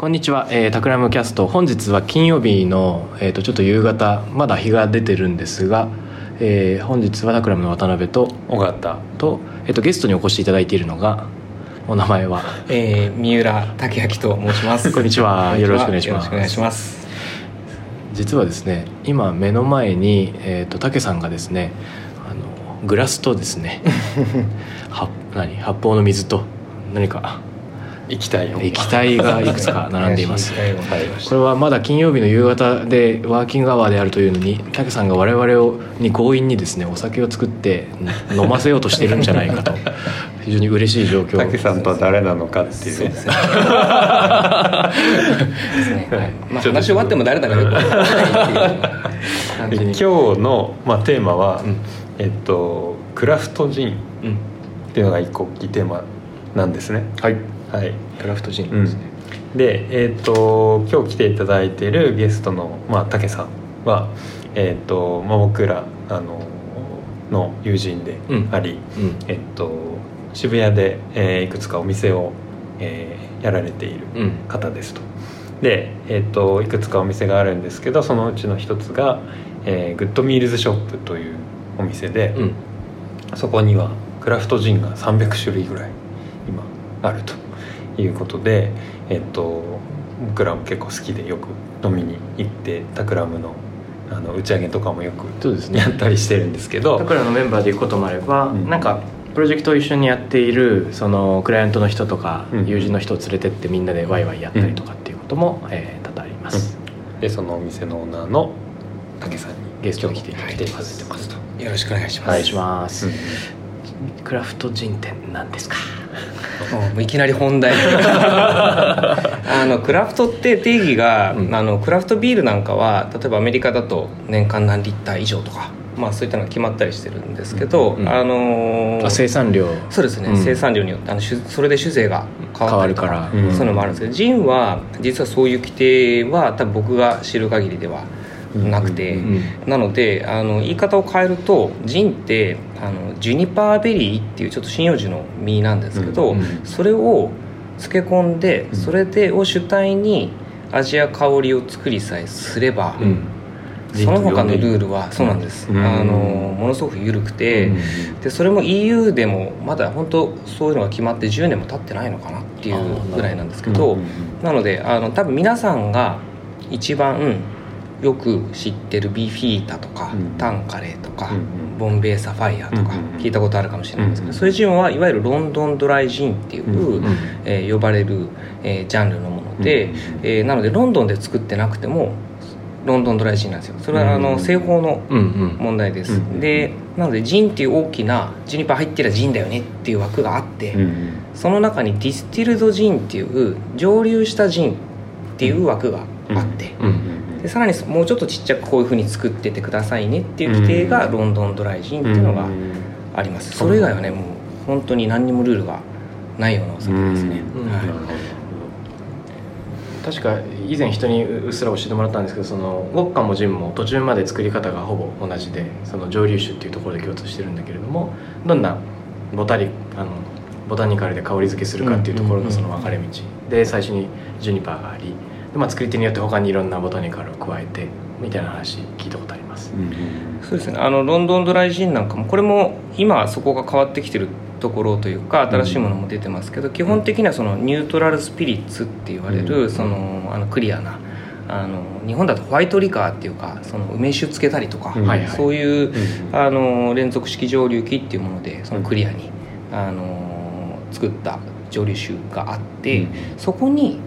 こんにちは、えー、タクラムキャスト。本日は金曜日の、えー、とちょっと夕方まだ日が出てるんですが、えー、本日はタクラムの渡辺と尾形。と,、えー、とゲストにお越しいただいているのがお名前は？えー、三浦武明と申します。こんにちは。よろしくお願いします。よろしくお願いします。実はですね今目の前に、えー、と武さんがですねあのグラスとですね は何発泡の水と何か液体を液体がいくつか並んでいます。これはまだ金曜日の夕方でワーキングアワーであるというのに武さんが我々をに強引にですねお酒を作って飲ませようとしてるんじゃないかと。非常に嬉しい状況。竹さんとは誰なのかっていう。ね。まあ話終わっても誰だかよくわからないっていう。感じに今日の、まあ、テーマは、うん。えっとクラフトジンうんっていうのが一個大きいテーマなんですね。はいはい。クラフトジンうんですね、でえっと今日来ていただいているゲストの、まあ、竹さんはえっと、まあ、僕らあのの友人であり、うん。えっと渋谷で、えーいくつかお店を、えーやられているうん。方ですと。で、えっといくつかお店があるんですけどそのうちの一つが、えーグッドミールズショップというお店で、うん。そこにはクラフトジンが300種類ぐらい今あるということで、えっと僕らも結構好きでよく飲みに行ってタクラムのあの打ち上げとかもよくそうですね。やったりしてるんですけどタクラのメンバーで行くこともあれば、うん。なんかプロジェクトを一緒にやっているそのクライアントの人とか、うん。友人の人を連れてってみんなでワイワイやったりとかっていうことも、えー多々あります、でそのお店のオーナーの竹さんにゲストに来ていただいて来ていただいてますと。よろしくお願いします。お願いします、うん。クラフトジンって何ですかもういきなり本題 あのクラフトって定義が、うん。あのクラフトビールなんかは例えばアメリカだと年間何リッター以上とか、まあ、そういったのが決まったりしてるんですけど、うんあの生産量。そうですね、うん。生産量によってあの酒それで酒税が変わるから。うん。そういうのもあるんですけどジンは実はそういう規定は多分僕が知る限りではなくて、うん。なのであの言い方を変えるとジンってあのジュニパーベリーっていうちょっと針葉樹の実なんですけど、うんそれを漬け込んでうん。それでを主体に味や香りを作りさえすれば、うん。その他のルールはそうなんです、うん。あのものすごく緩くて、うん。でそれも EU でもまだ本当そういうのが決まって10年も経ってないのかなっていうぐらいなんですけど、うんなのであの多分皆さんが一番よく知ってるビーフィーターとか、うん。タンカレーとか、うんボンベイサファイアとかうん聞いたことあるかもしれないんですけど、うんそういうジンはいわゆるロンドンドライジンっていう、うんうんえー呼ばれる、えージャンルのもので、うんえーなのでロンドンで作ってなくてもロンドンドライジンなんですよ。それはあの、うん製法のうんうん問題です、うん。でなのでジンっていう大きなジュニパー入ってりゃジンだよねっていう枠があって、うんその中に distilled gin っていう蒸留したジンっていう枠があって、うんうんでさらにもうちょっとちっちゃくこういうふうに作っててくださいねっていう規定がロンドンドライジンっていうのがあります、それ以外はねもう本当に何にもルールがないようなお酒ですね、うん。はい。確か以前人にうっすら教えてもらったんですけどそのウォッカもジンも途中まで作り方がほぼ同じでその蒸留酒っていうところで共通してるんだけれどもどんなボタリあのボタニカルで香り付けするかっていうところがその分かれ道。で最初にジュニパーがありで、まあ、作り手によって他にいろんなボタニカルを加えてみたいな話聞いたことあります。うんそうですね。あのロンドンドライジンなんかもこれも今そこが変わってきてるところというか新しいものも出てますけど、基本的にはそのニュートラルスピリッツって言われる、うんそのあのクリアなあの日本だとホワイトリカーっていうかその梅酒つけたりとか、うん。はいはい。そういううんあの連続式蒸留機っていうものでそのクリアに、あの作った蒸留酒があって、そこに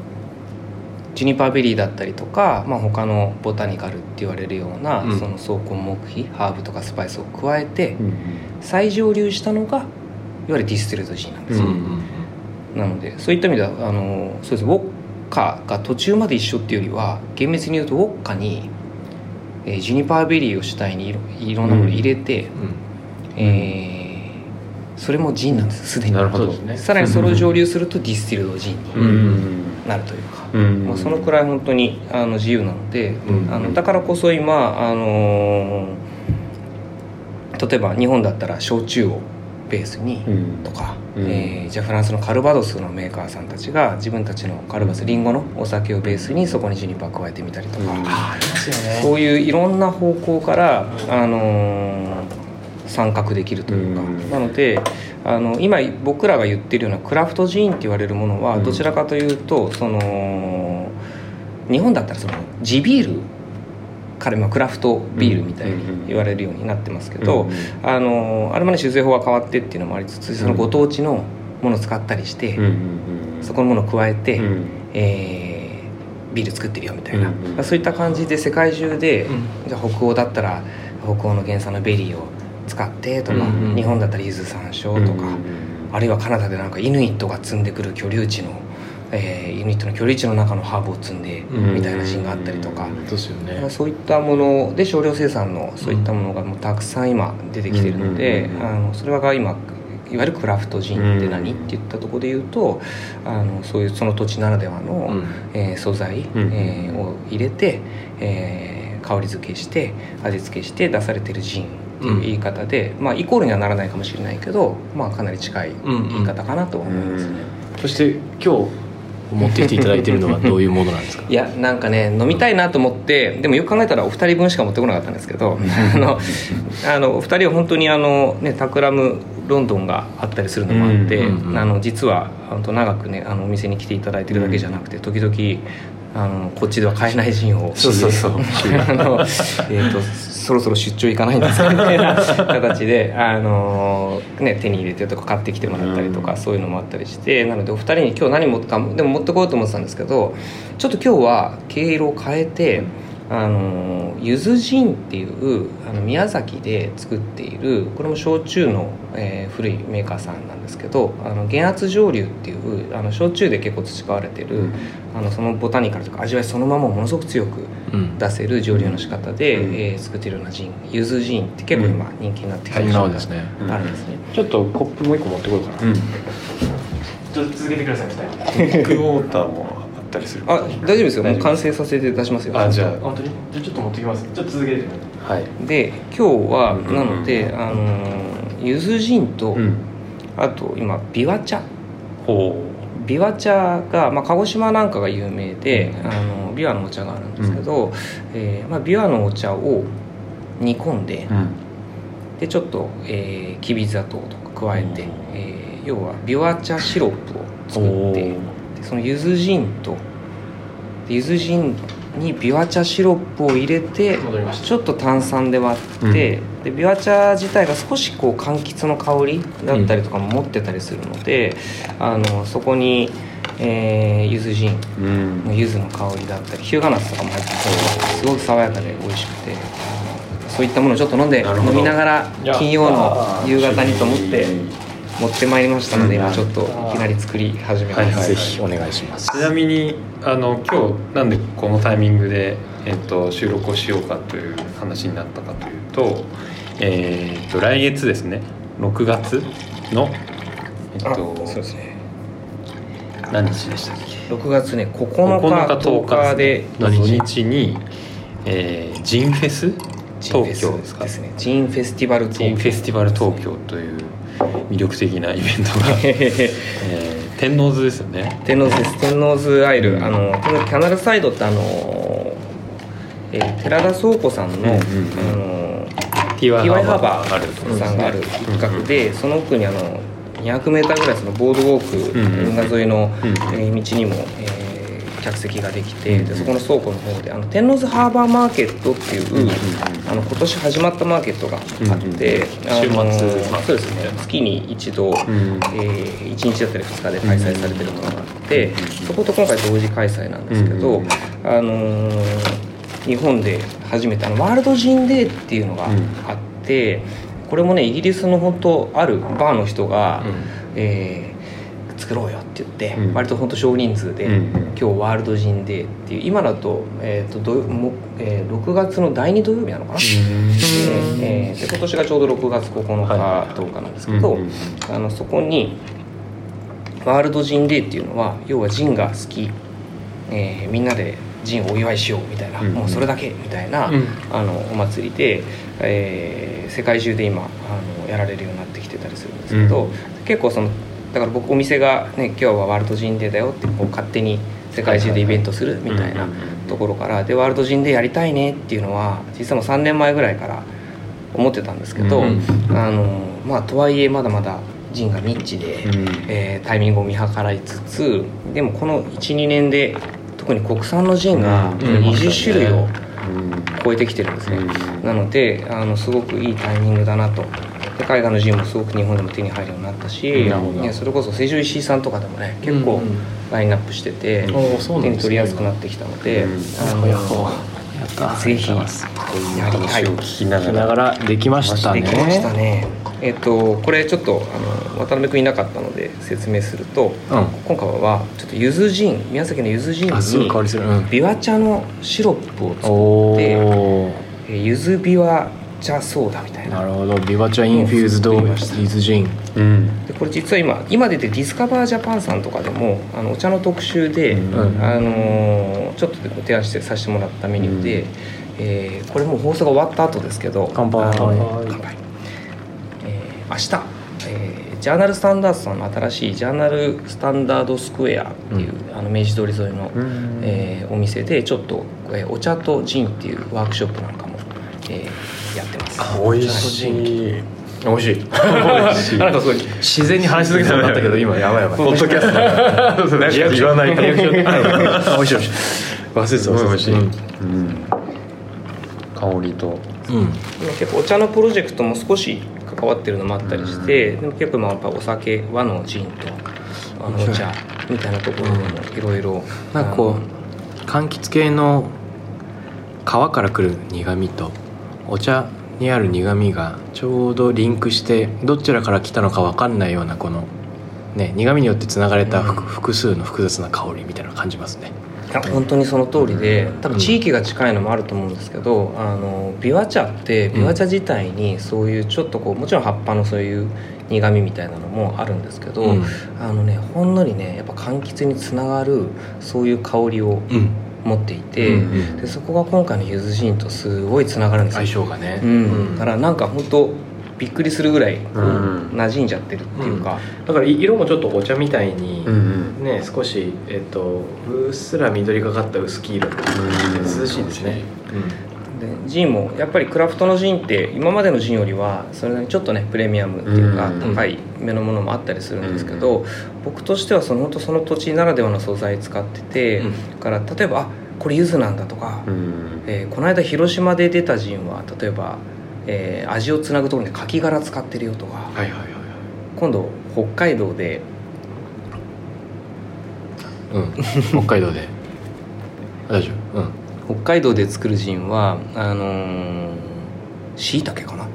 ジュニパーベリーだったりとか、まあ、他のボタニカルって言われるような、うん。その草根木皮ハーブとかスパイスを加えてうん再蒸留したのがいわゆる distilled gin なんですよ、うんなのでそういった意味ではあのそうですウォッカが途中まで一緒っていうよりは厳密に言うとウォッカに、えージュニパーベリーを主体にいろいろんなものを入れて、えーそれもジンなんですすでに。なるほど。さらにそれを蒸留すると distilled gin に。うんうんなるというか、うん。まあ、そのくらい本当にあの自由なので、うん。あのだからこそ今、あのー例えば日本だったら焼酎をベースにうん。とか、うん。えーじゃあフランスのカルバドスのメーカーさんたちが自分たちのカルバドスリンゴのお酒をベースにそこにジュニパー加えてみたりとか、うんそういういろんな方向から、あのー参画できるというか、うん。なのであの今僕らが言ってるようなクラフトジーンって言われるものはうん。どちらかというと、その日本だったらその地ビール。から今クラフトビールみたいに言われるようになってますけど、うん。あのあれまで酒税法が変わってっていうのもありつつそのご当地のものを使ったりして、うん。うん。そこのものを加えて、うん。えービール作ってるよみたいな、うん。うん。そういった感じで世界中で、うん。じゃあ北欧だったら北欧の原産のベリーを使ってとか、うんうん日本だったら柚子山椒とか、あるいはカナダでなんかイヌイットが摘んでくる居留地の、えーイヌイットの居留地の中のハーブを摘んでうん。みたいなシーンがあったりとか、うんそうですよね。まあそういったもので少量生産のそういったものがもうたくさん今出てきてるので、うんうんうんうん。あのそれが今いわゆるクラフトジンって何、って言ったところで言うとあのそういうその土地ならではの、うん。えー素材、うん。えーを入れて、えー香り付けして味付けして出されてるジンっていう言い方で、まあイコールにはならないかもしれないけど、まあ、かなり近い言い方かなと思います。ね。そして今日持ってきていただいているのはどういうものなんですか？いやなんかね飲みたいなと思ってでもよく考えたらお二人分しか持ってこなかったんですけどあのあのお二人は本当にあのねタクラムロンドンがあったりするのもあって、うんうんうんあの実は本当長くねあのお店に来ていただいてるだけじゃなくて時々あのこっちでは買えないジンを。そうそうそう。あの、えー、とそろそろ出張行かないんですかみたいな形で、あのね、手に入れてとか買ってきてもらったりとか、うん。そういうのもあったりしてなのでお二人に今日何持ってかでも持ってこようと思ってたんですけどちょっと今日は毛色を変えて。あのゆずジンっていうあの宮崎で作っているこれも焼酎の、えー古いメーカーさんなんですけどあの原圧蒸留っていうあの焼酎で結構培われてる、あのそのボタニカルとか味わいそのままものすごく強くうん出せる蒸留の仕方で、うん。えー作ってるようなジンゆずジンって結構今人気になってきてるうですね。あるんですね。ちょっとコップもう一個持ってこようかな、うん。ちょっと続けてください二人ビッグウォーターも。あったりする。あ大丈夫ですよ。もう完成させて出しますよ。あじゃ本当に？じゃあちょっと持ってきます。ちょっと続けて。はい。で今日はうん。なので、あのーゆずジンと、うん。あと今ビワ茶。ほビワ茶が、まあ、鹿児島なんかが有名で、あのビワのお茶があるんですけど、えーまあ、ビワのお茶を煮込んでううん。でちょっと、えーきび砂糖とか加えて、うん。えー要はビワ茶シロップを作ってでそのゆずジンとでゆずジンにビワ茶シロップを入れてちょっと炭酸で割って、でビワ茶自体が少しこう柑橘の香りだったりとかも持ってたりするので、あのそこに、えー、ゆずジンうん。の柚子の香りだったりヒューガナッツとかも入っててすごく爽やかで美味しくてそういったものをちょっと飲んで飲みながら金曜の夕方にと思ってうん持ってまいりましたのでうん。今ちょっといきなり作り始めます、はいはい。ぜひお願いします。ちなみにあの今日なんでこのタイミングで、えっと、収録をしようかという話になったかというと,、えっと来月ですね。6月の、えっあとそうですね。何日でしたっけ？6月ね9 9日日10 10日日で。の土日に、えージンフェス？ジンフェス東京ですか？ですねジンフェスティバルジンフェスティバル東京という魅力的なイベントが、えー天王洲ですよね。天王洲です。天王洲アイル。あのキャナルサイドってあの、えー寺田倉庫さんの、うんうんうん。あの TY ハー。バーさんがある一角で、その奥にあの 200m ぐらいそのボードウォーク、うんうん運河沿いの、道にも、えー客席ができて、うんでそこの倉庫の方であの天王洲ハーバーマーケットっていう、あの今年始まったマーケットがあって、あ末そうですね。月に一度、うんえー、1日だったり2日で開催されてるものがあって、うんそこと今回同時開催なんですけど、うんあのー日本で初めてあのワールドジンデーっていうのがあって、これもねイギリスの本当あるバーの人が、えー作ろうよって言って、うん。割と本当少人数で、うんうん。今日ワールドジンデーっていう今だと,、えーと土曜もえー6月の第2土曜日なのかな、でえーで今年がちょうど6月9日、はい。10日なんですけど、うんうんあのそこにワールドジンデーっていうのは要はジンが好き、えーみんなでジンをお祝いしようみたいな、うんもうそれだけみたいな、うん。あのお祭りで、えー世界中で今あのやられるようになってきてたりするんですけど、う結構そのだから僕お店が、ね「今日はワールドジンデーだよ」ってこう勝手に世界中でイベントするみたいなところからでワールドジンデーやりたいねっていうのは実はもう3年前ぐらいから思ってたんですけど、うんあのまあとはいえまだまだジンがニッチで、うん。えータイミングを見計らいつつでもこの12年で特に国産のジンがうん。20種類をうん。超えてきてるんですね、うん。なのであのすごくいいタイミングだなとで海外のジンもすごく日本でも手に入るようになったし、ねそれこそ成城石井さんとかでもね結構うん。うんラインナップしてて、うなんですね。手に取りやすくなってきたので、うん。あのやった。ぜひやり話を聞きなしがらできましたね。できましたね。えっとこれちょっとあの渡辺君いなかったので説明するとうん。今回はちょっと柚子ジン宮崎の柚子ジンにビワ茶のシロップを作おっておえー柚子ビワ茶ソーダみたいな。なるほど。ビワ茶 infused 作りました。リズジン。うん。でこれ実は今今出てるディスカバージャパンさんとかでもあのお茶の特集で、うん。あのーちょっとご提案してさせてもらったメニューで、うん。えーこれもう放送が終わった後ですけど乾杯。乾杯乾杯。えー明日、えージャーナルスタンダードさんの新しいジャーナルスタンダードスクエアっていう、あの明治通り沿いの、うん。えーお店でちょっと、えーお茶とジンっていうワークショップなんかも、えーやってます。美味しい。美味しい。しい。なんかすごい自然に話し続けたくなったけど今やばいやばい。ポッドキャスト。なんか言わないと。美味しい美味しい。忘れてた。すごい美味しい、うん。うん。香りと。うん。今結構お茶のプロジェクトも少し関わってるのもあったりして、でも結構まあやっぱお酒和のジンとあのお茶みたいなところでもいろいろなんかこう柑橘系の皮からくる苦みとお茶にある苦みがちょうどリンクしてどちらから来たのか分かんないようなこのね苦みによってつながれた複うん。複数の複雑な香りみたいな感じますね。本当にその通りで多分地域が近いのもあると思うんですけど、あのビワ茶ってビワ茶自体にそういうちょっとこうもちろん葉っぱのそういう苦みみたいなのもあるんですけど、うん。あのねほんのりねやっぱ柑橘につながるそういう香りをうん持っていて、うんでそこが今回のゆずジンとすごいつながるんですよ。相性がね。うん、だからなんか本当びっくりするぐらい馴染んじゃってるっていうか、だから色もちょっとお茶みたいに、んね少し、えっとうっすら緑がかった薄黄色う感じで涼しいですね、でジンもやっぱりクラフトのジンって今までのジンよりはそれなりにちょっとねプレミアムっていうかうん。高い目のものもあったりするんですけど、僕としてはその本当その土地ならではの素材使ってて、から例えばあこれ柚子なんだとか、うん。えーこの間広島で出たジンは例えば、えー味をつなぐところにカキ殻使ってるよとか、はいはいはいはい。今度北海道でうん。北海道で。大丈夫？うん北海道で作るジンはあのしいたけかな？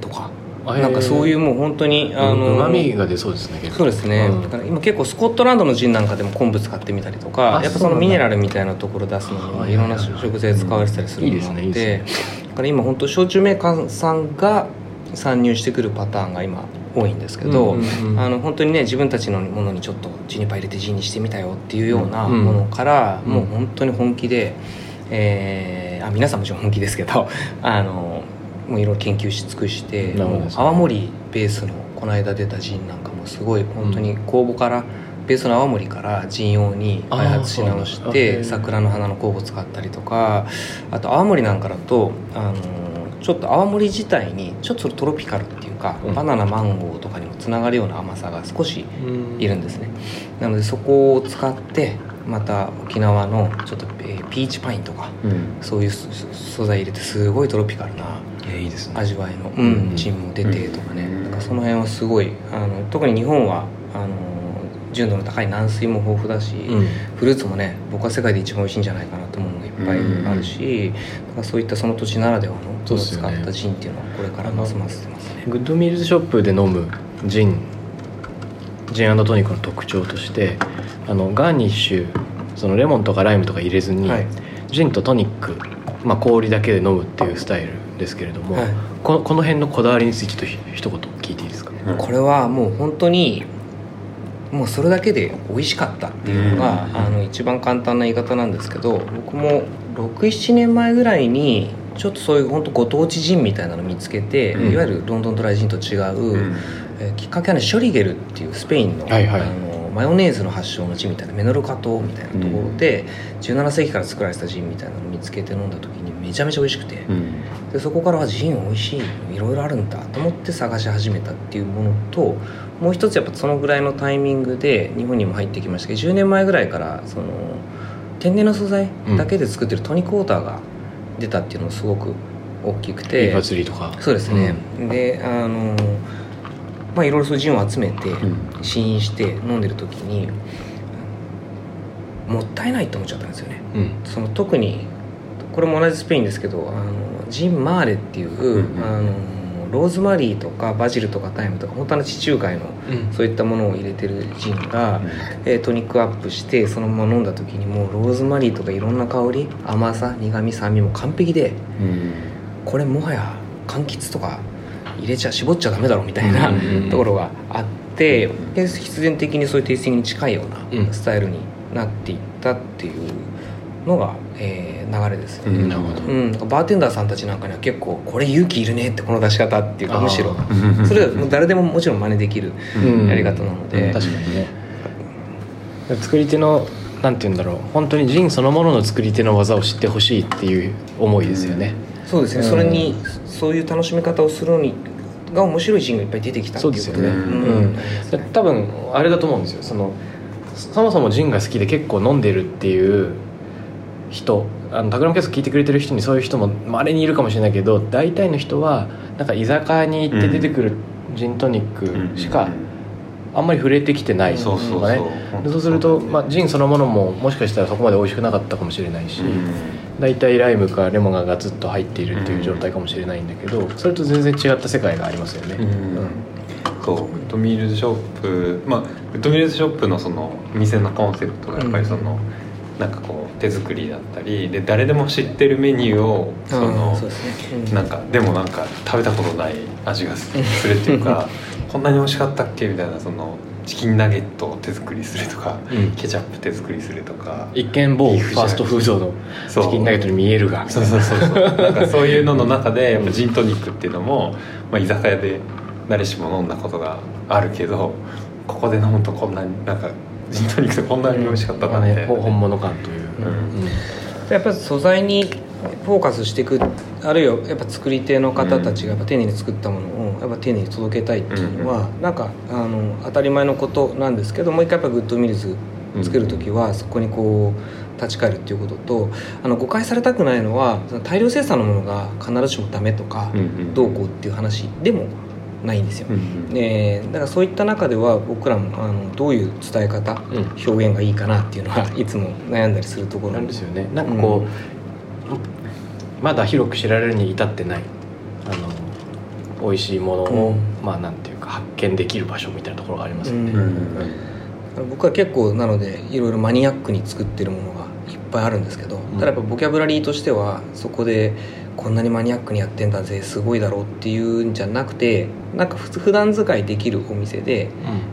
とか。なんかそういうもう本当にあのうまみが出そうですね結構。そうですね、うん。だから今結構スコットランドのジンなんかでも昆布使ってみたりとかあやっぱそのミネラルみたいなところ出すのはいにいろんな食材使われてたりするのですねいいてでだから今本当焼酎メーカーさんが参入してくるパターンが今多いんですけど、うんうんうん。あの本当にね自分たちのものにちょっとジニパ入れてジンにしてみたよっていうようなうんものから、うんもう本当に本気で、えーあ皆さんもちろん本気ですけど あのもういろいろ研究し尽くしてなるほどもう泡盛ベースのこの間出たジンなんかもすごい本当に酵母から、ベースの泡盛からジン用に開発し直して桜の花の酵母使ったりとかあと泡盛なんかだとあのちょっと泡盛自体にちょっとトロピカルっていうか、うん。バナナマンゴーとかにもつながるような甘さが少しうん。いるんですね。なのでそこを使ってまた沖縄のちょっと、えーピーチパインとかうん。そういう素素材入れてすごいトロピカルな味わいの、うん。うん、ジンも出てとかね、うん。かその辺はすごいあの特に日本はあの純度の高い軟水も豊富だし、うん。フルーツもね僕は世界で一番美味しいんじゃないかなと思うのがいっぱいあるし、だからそういったその土地ならではのを使ったジンっていうのはこれからますます出ますね。グッドミールズショップで飲むジンジントニックの特徴としてあのガーニッシュそのレモンとかライムとか入れずに、はい。ジンとトニック、まあ、氷だけで飲むっていうスタイルですけれども、はい。このこの辺のこだわりについてちょっとひ一言聞いていいですか、うん。これはもう本当にもうそれだけで美味しかったっていうのが、うん。あの一番簡単な言い方なんですけど僕も67年前ぐらいにちょっとそういう本当ご当地ジンみたいなの見つけて、うん。いわゆるロンドンドライジンと違う、うんえーきっかけはねショリゲルっていうスペインの,、はいはい。あのマヨネーズの発祥の地みたいなメノルカ島みたいなところで、17世紀から作られてたジンみたいなのを見つけて飲んだ時にめちゃめちゃ美味しくて、うん。でそこからはジン美味しいいろいろあるんだと思って探し始めたっていうものともう一つやっぱそのぐらいのタイミングで日本にも入ってきましたけど10年前ぐらいからその天然の素材だけで作ってるトニックウォーターが出たっていうのもすごく大きくて、リーファツリーとか。そうですね、であのまあいろいろそういうジンを集めてうん。試飲して飲んでる時にもったいないって思っちゃったんですよね。うん。その特にこれも同じスペインですけどあのジン・マーレっていう、うんうん。あのローズマリーとかバジルとかタイムとか本当の地中海のうん。そういったものを入れてるジンが、えー tonic up してそのまま飲んだ時にもうローズマリーとかいろんな香り甘さ苦味酸味も完璧でうん。これもはや柑橘とか入れちゃ絞っちゃダメだろみたいな、ところがあってで必然的にそういうテイスティングに近いよううなんスタイルになっていったっていうのが、えー流れですよね、うんなるほど。うん、バーテンダーさんたちなんかには結構これ勇気いるねってこの出し方っていうかむしろうんそれはもう誰でももちろん真似できるうん。やり方なので、うん確かにね。作り手のなんて言うんだろう。本当にジンそのものの作り手の技を知ってほしいっていう思いですよね、そうですね、うんそれにそういう楽しみ方をするのにが面白いシーンがいっぱい出てきたっていうことで。そうですよね。ん。うん。多分あれだと思うんですよ。そのそもそもジンが好きで結構飲んでるっていう人。あのタクラムキャスト聞いてくれてる人にそういう人もまれにいるかもしれないけど大体の人はなんか居酒屋に行って出てくるジントニックしかあんまり触れてきてない。そうそうそう。のがね。でそうすると、まあ、ジンそのものももしかしたらそこまで美味しくなかったかもしれないし、大体ライムかレモンがガツッと入っているっていう状態かもしれないんだけどそれと全然違った世界がありますよね。うん。そうウッドミールズショップまあウッドミールズショップのその店のコンセプトがやっぱりその、なんかこう手作りだったりで誰でも知ってるメニューをそのうですね、うん。なんかでもなんか食べたことない味がすするっていうか こんなに美味しかったっけ？みたいなそのチキンナゲットを手作りするとか、うん。ケチャップ手作りするとか一見某ファーストフードのそう。チキンナゲットに見えるがみたいうな。そそうそうそう。なんかそういうのの中でやっぱジントニックっていうのも、まあ、居酒屋で誰しも飲んだことがあるけどここで飲むとこんなになんかジントニックってこんなに美味しかったんだみたいなね、まあね本物感という、うん。やっぱり素材にフォーカスしていくあるいはやっぱ作り手の方たちがやっぱ丁寧に作ったものをやっぱ丁寧に届けたいっていうのは、なんかあの当たり前のことなんですけどもう一回やっぱグッドミールズ作る時はそこにこう立ち返るっていうこととあの誤解されたくないのは大量生産のものが必ずしもダメとか、うんうん。どうこうっていう話でもないんですよ。うんうん。えーだからそういった中では僕らもあのどういう伝え方、うん。表現がいいかなっていうのはいつも悩んだりするところ。なんですよね。なんかこう、まだ広く知られるに至ってないあの美味しいものを、うん。まあなんていうか発見できる場所みたいなところがありますよね、僕は結構なのでいろいろマニアックに作ってるものがいっぱいあるんですけど、ただやっぱボキャブラリーとしてはそこでこんなにマニアックにやってんだぜすごいだろうっていうんじゃなくてなんか普普段使いできるお店で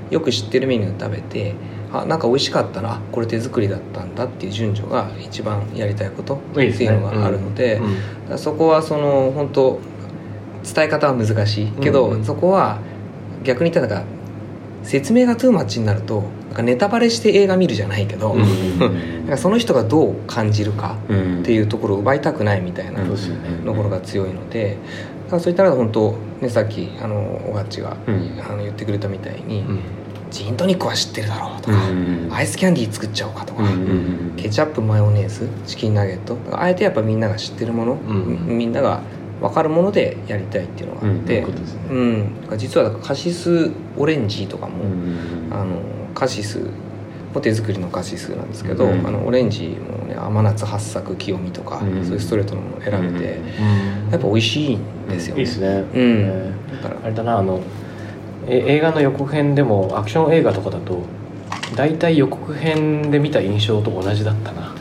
よく知ってるメニュー食べてあなんか美味しかったなあこれ手作りだったんだっていう順序が一番やりたいことっていうのがあるのでそこはその本当伝え方は難しいけど、うんうん。そこは逆に言ったらなんか説明がトゥーマッチになるとなんかネタバレして映画見るじゃないけど、うんなんかその人がどう感じるかうん。っていうところを奪いたくないみたいなうんところが強いのでそういったのが本当ねさっきあのおがっちが、うん。あの言ってくれたみたいに、うんジントニックは知ってるだろうとうか、ん。アイスキャンディー作っちゃおうかとか、うん。うんケチャップマヨネーズチキンナゲット。あえてやっぱみんなが知ってるもの、ん。みんなが分かるものでやりたいっていうのがあって、そういうん。実はカシスオレンジとかも、うん。あのカシスも手作りのカシスなんですけど、うん。あのオレンジもね甘夏八作清見とか、うん。そういうストレートのものを選べて、うん。やっぱ美味しいんですよね。いいですね、うん。えだからーあれだなあのえ映画の予告編でもアクション映画とかだと大体予告編で見た印象と同じだったな。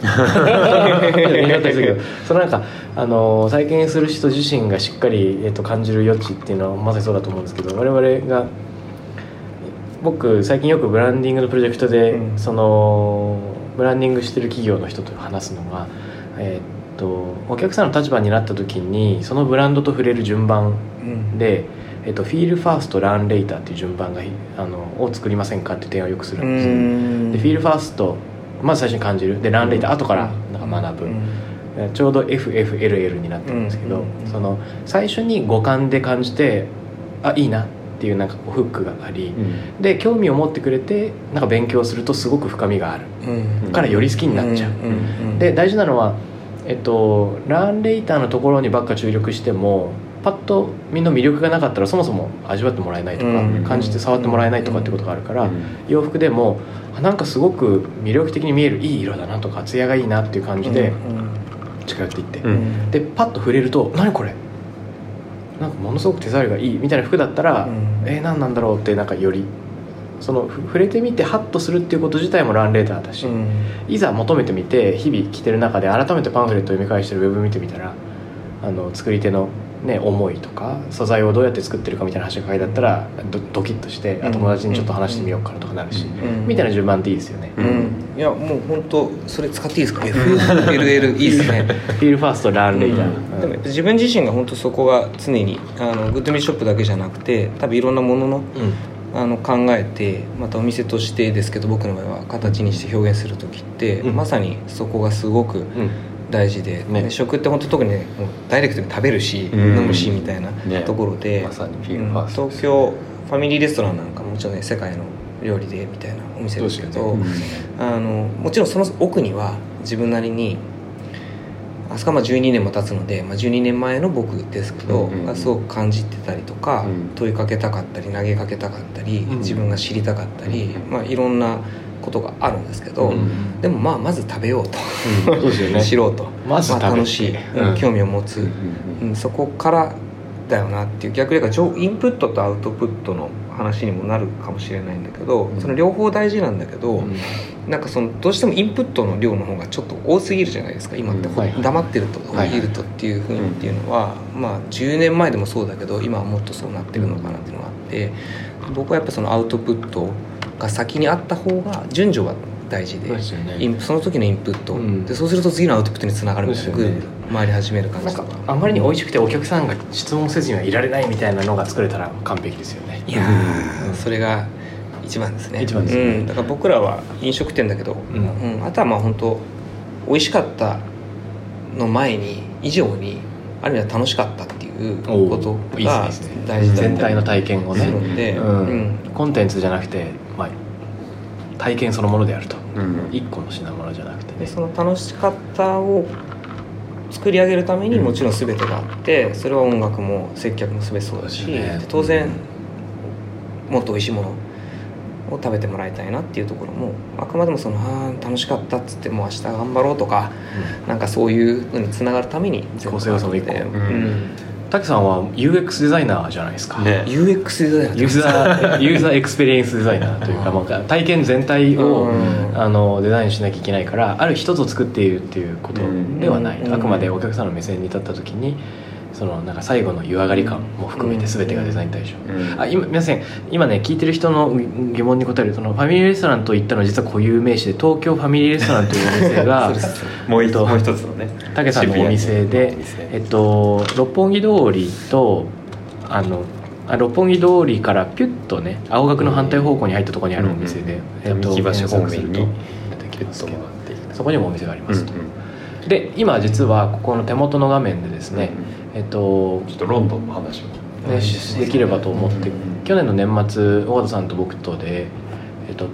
そのなんかあの体験する人自身がしっかり、えっと感じる余地っていうのはまさにそうだと思うんですけど我々が僕最近よくブランディングのプロジェクトで、うん。そのブランディングしてる企業の人と話すのが、えーっとお客さんの立場になった時にそのブランドと触れる順番うん。で、えっと、フィールファーストランレーターっていう順番があのを作りませんかっていう提案をよくするんですでフィールファーストまず最初に感じる。でランレーター後からなんか学ぶ、うん。ちょうど FFLL になってるんですけど、うんその最初に五感で感じてあいいなっていうなんかこうフックがあり、で興味を持ってくれてなんか勉強するとすごく深みがある。うん。からより好きになっちゃう、んんで大事なのはえっとランレーターのところにばっか注力してもパッとみんな魅力がなかったらそもそも味わってもらえないとか、うん。感じて触ってもらえないとかってことがあるから、洋服でもあなんかすごく魅力的に見えるいい色だなとか艶がいいなっていう感じで近寄っていって、うん。でパッと触れると「何これ?」なんかものすごく手触りがいいみたいな服だったら「うん。えー、何なんだろう?」ってなんかよりそのふ触れてみてハッとするっていうこと自体もランレーターだし、うん。いざ求めてみて日々着てる中で改めてパンフレットを読み返してるウェブ見てみたらあの作り手の、ね、思いとか素材をどうやって作ってるかみたいな話が書いてあったらドドキッとして友達にちょっと話してみようかなとかなるし、うん。みたいな順番っていいですよね、うん。いやもう本当それ使っていいですか？FLL いいですね。フィールファーストランレー。ター、うん。でも自分自身が本当そこが常にあのグッドミルショップだけじゃなくて多分いろんなもののうん。あの考えてまたお店としてですけど僕の場合は形にして表現する時って、うん。まさにそこがすごくうん大事で、ね。で食って本当特にねダイレクトに食べるし、うん。飲むしみたいなね。ところで、まさにフィールうんファースト東京ファミリーレストランなんかもちろんね世界の料理でみたいなお店ですけどそうあのもちろんその奥には自分なりにあそこはまあ12年も経つので、まあ、12年前の僕ですけど、うんうんすごく感じてたりとか、うん。問いかけたかったり投げかけたかったり、うん。自分が知りたかったり、まあ、いろんなことがあるんですけど、うん。でもまあまず食べようと、うん。知ろうと、まずあ、楽しい、うんうん。興味を持つ、うんうん、そこからだよなっていう。逆に言うとインプットとアウトプットの話にもなるかもしれないんだけど、うん。その両方大事なんだけど、うん。なんかそのどうしてもインプットの量の方がちょっと多すぎるじゃないですか。今って、うん。はい黙ってるとはいい。るとっていうふうにっていうのは、まあ10年前でもそうだけど今はもっとそうなってるのかなっていうのがあって僕はやっぱそのアウトプットが先にあった方が順序が大事でね。その時のインプット、うん。でそうすると次のアウトプットにつながるみたいな回り始める感なんか。じとか。あんまりに美味しくてお客さんが質問せずにはいられないみたいなのが作れたら完璧ですよね。いやーそれが一番ですね。一番ですね。うん、だから僕らは飲食店だけど、うん。うん。あとはまあ本当美味しかったの前に以上にある意味では楽しかったっていうことがですね。大事だ全体の体験をね。するんで、うん。うんコンテンツじゃなくて、まあ、体験そのものであると。うん。一個の品物じゃなくてね。でその楽しかったを作り上げるためにもちろん全てがあってそれは音楽も接客も全てそうだし、ね。で当然もっと美味しいものを食べてもらいたいなっていうところもあくまでもそのあー楽しかったっつってもう明日頑張ろうとかなんかそういうのにつながるために全部構成要素の一んうん竹さんは UX デザイナーじゃないですか、ね。UX デザイナーユーザー ユーザーエクスペリエンスデザイナーというか、まあ、体験全体を、うん。あのデザインしなきゃいけないからある一つを作っているっていうことではない、うん。あくまでお客さんの目線に立った時にそのなんか最後の湯上がり感も含めて全てがデザイン対象、うん。あ今皆さん今ね聞いてる人の疑問に答えるそのファミリーレストランといったのは実は固有名詞で東京ファミリーレストランというお店が もう一つえっともう一つのね武さんのお店で、えっと、六本木通りとあのあ六本木通りからピュッとね青学の反対方向に入ったところにあるお店で、えっと、三木橋方面にそこにもお店がありまうんすと、で今実はここの手元の画面でですね、えっとちょっとロンドンの話を。ね、しできればと思って、うん。去年の年末尾形さんと僕とで、えっと、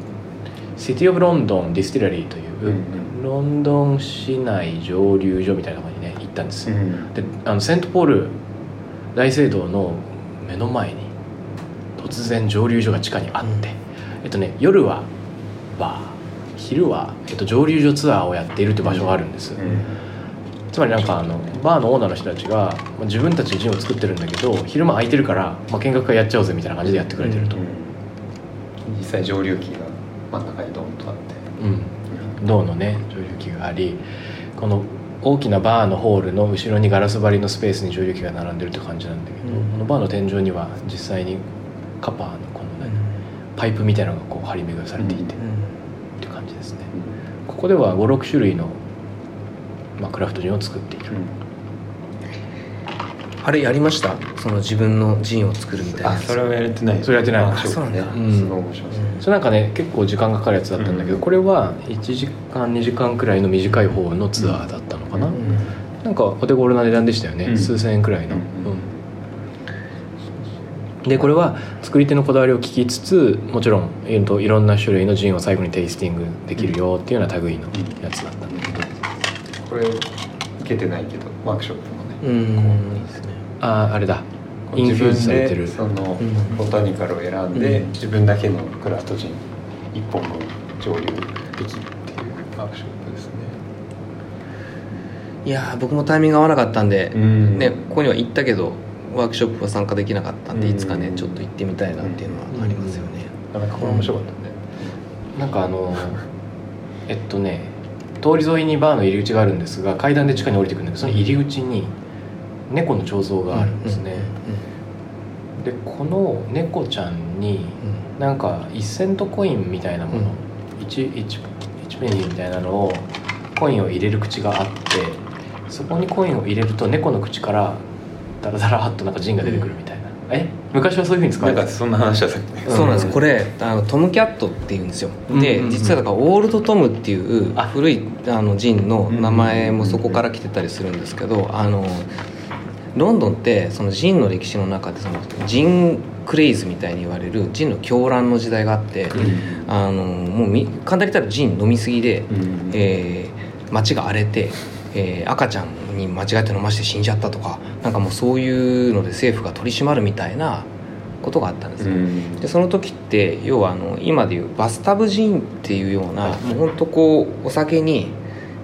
シティ・オブ・ロンドン・ディスティラリーという、うんロンドン市内蒸留所みたいなところにね行ったんです。であのセントポール大聖堂の目の前に突然蒸留所が地下にあって、えっとね夜はバー。昼は、えっと、蒸留所ツアーをやっているという場所があるんです、つまりなんかあのバーのオーナーの人たちがまあ自分たちでジンを作ってるんだけど昼間空いてるから、まあ、見学会やっちゃおうぜみたいな感じでやってくれてると、うん。実際蒸留機が真ん中にドンとあって。うん。銅のね蒸留機がありこの大きなバーのホールの後ろにガラス張りのスペースに蒸留機が並んでるって感じなんだけど、うん。このバーの天井には実際にカパーのこのねパイプみたいなのがこう張り巡らされていて、うん。っていう感じですね。ここでは56種類の、まあ、クラフトジンを作っている、あれやりました？その自分のジンを作るみたいな。あそれはやれてない。それやってない。あそうなんだ。うんすごい面白いですねそれなんかね結構時間がかかるやつだったんだけど、うん。これは1時間2時間くらいの短い方のツアーだったのかな、うん。なんかお手頃な値段でしたよね、うん。数千円くらいの、うん。うん。でこれは作り手のこだわりを聞きつつもちろんいろんな種類のジンを最後にテイスティングできるよっていうような類のやつだったれ受けてないけどワークショップもね。うん。いいですね。あああれだ。インフューズされてる。自分でそのうん。ボタニカルを選んで、うん。自分だけのクラフトジン一本分蒸留できるっていうワークショップですね。いやー僕もタイミング合わなかったんで、うん。ね、ここには行ったけどワークショップは参加できなかったんで、うん。いつかねちょっと行ってみたいなっていうのはありますよね、なかなかこれ面白かったね、なんかあのえっとね通り沿いにバーの入り口があるんですが階段で地下に降りてくるんだけどその入り口に猫の彫像があるんですね、でこの猫ちゃんになんか1セントコインみたいなもの、1, 1, 1ペニーみたいなのをコインを入れる口があってそこにコインを入れると猫の口からダラダラっとなんかジンが出てくるみたいな、え昔はそういうふうに使われてた？なんかそんな話はさっき。ねそうなんです。これあのトムキャットっていうんですよ。で、うんうんうん。実はだからオールドトムっていうあ。古いあのジンの名前もそこから来てたりするんですけどあのロンドンってそのジンの歴史の中でそのジンクレイズみたいに言われるジンの狂乱の時代があって、あのもうみ簡単に言ったらジン飲みすぎで、うん。えー街が荒れて、えー赤ちゃんに間違えて飲まして死んじゃったとかなんかもうそういうので政府が取り締まるみたいなことがあったんですよ、うん。でその時って要はあの今でいうバスタブジンっていうような、もうほんとこうお酒に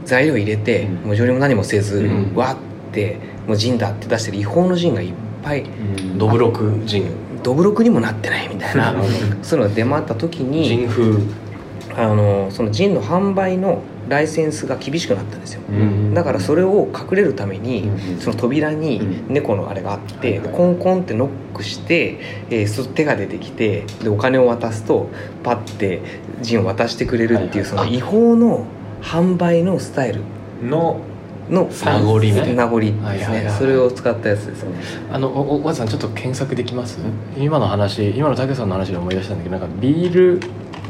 材料入れて、うん。もう蒸留も何もせず、うん。わってもうジンだって出してる違法のジンがいっぱいうん。ドブロクジン。どぶろくにもなってないみたいなそういうのが出回った時にジン風あのそのジンの販売のライセンスが厳しくなったんですよ。うんだからそれを隠れるために、うんその扉にうん。猫のあれがあって、はいはい。コンコンってノックして、えーそ手が出てきてでお金を渡すとパッてジンを渡してくれるっていう、その違法の販売のスタイル。のの名残みたいな。名残ですね、それを使ったやつですね。あのおおわざさんちょっと検索できます？今の話今の武さんの話で思い出したんだけどなんかビール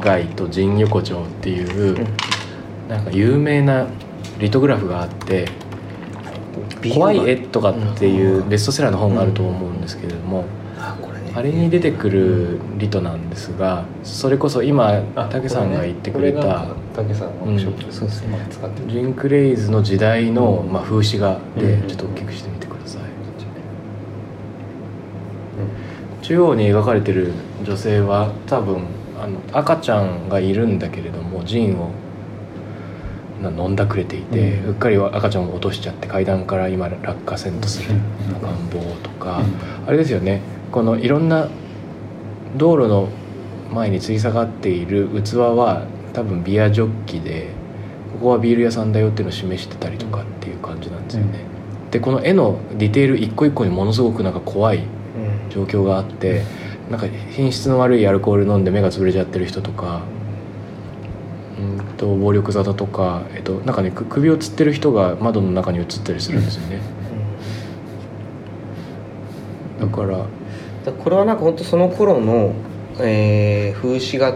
街とジン横丁っていう、うん。なんか有名なリトグラフがあって「怖い絵」とかっていうベストセラーの本があると思うんですけれども、あこれに出てくるリトなんですがそれこそ今武さんが言ってくれたこが竹さんのワークショップ、うん。そうですね今使ってる。ジンクレイズの時代の、うん。まあ、風刺画でうん。ちょっと大きくしてみてください、中央に描かれてる女性は多分あの赤ちゃんがいるんだけれどもジンをな飲んだくれていて、ううんっかり赤ちゃんを落としちゃって階段から今落下せんとする願望とか、あれですよね。このいろんな道路の前に吊り下がっている器は多分ビアジョッキでここはビール屋さんだよっていうのを示してたりとかっていう感じなんですよね、でこの絵のディテール一個一個にものすごくなんか怖い状況があってなんか品質の悪いアルコール飲んで目が潰れちゃってる人とかうんと暴力沙汰とか、えっと、なんかねく首をつってる人が窓の中に映ったりするんですよね。だからだこれはなんか本当その頃の、えー風刺画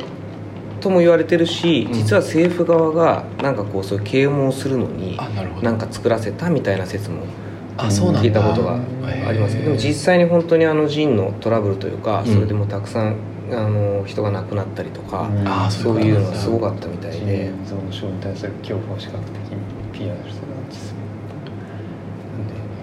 とも言われてるしうん。実は政府側がなんかこうそういう啓蒙するのにあなんか作らせたみたいな説もうなんだ聞いたことがありますけどでも実際に本当にあのジンのトラブルというかうん。それでもたくさんあの人が亡くなったりとかうんあそういうのがすごかったみたい心で症に対する恐怖を視覚的に PR するアーティス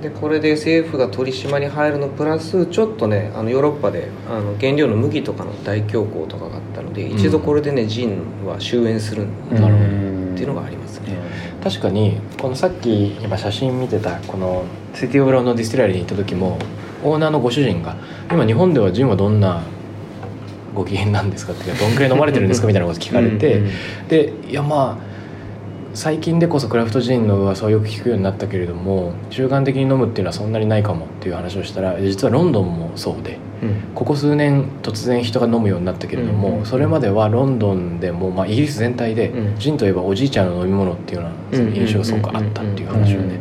でこれで政府が取り締まり入るのプラスちょっとねあのヨーロッパであの原料の麦とかの大恐慌とかがあったので一度これでねジンは終焉するんだ。なるほどいうのがありますね。確かにこのさっき今写真見てたこのシティ・オブ・ロンドン・ディスティラリーに行った時もオーナーのご主人が「今日本ではジンはどんなご機嫌なんですか?」って「どんくらい飲まれてるんですか?」みたいなこと聞かれて、うんでいやまあ最近でこそクラフトジンの噂をよく聞くようになったけれども習慣的に飲むっていうのはそんなにないかもっていう話をしたら実はロンドンもそうでここ数年突然人が飲むようになったけれども、うん。うんそれまではロンドンでも、まあ、イギリス全体で、うん。ジンといえばおじいちゃんの飲み物っていうような印象がすごくあったっていう話をね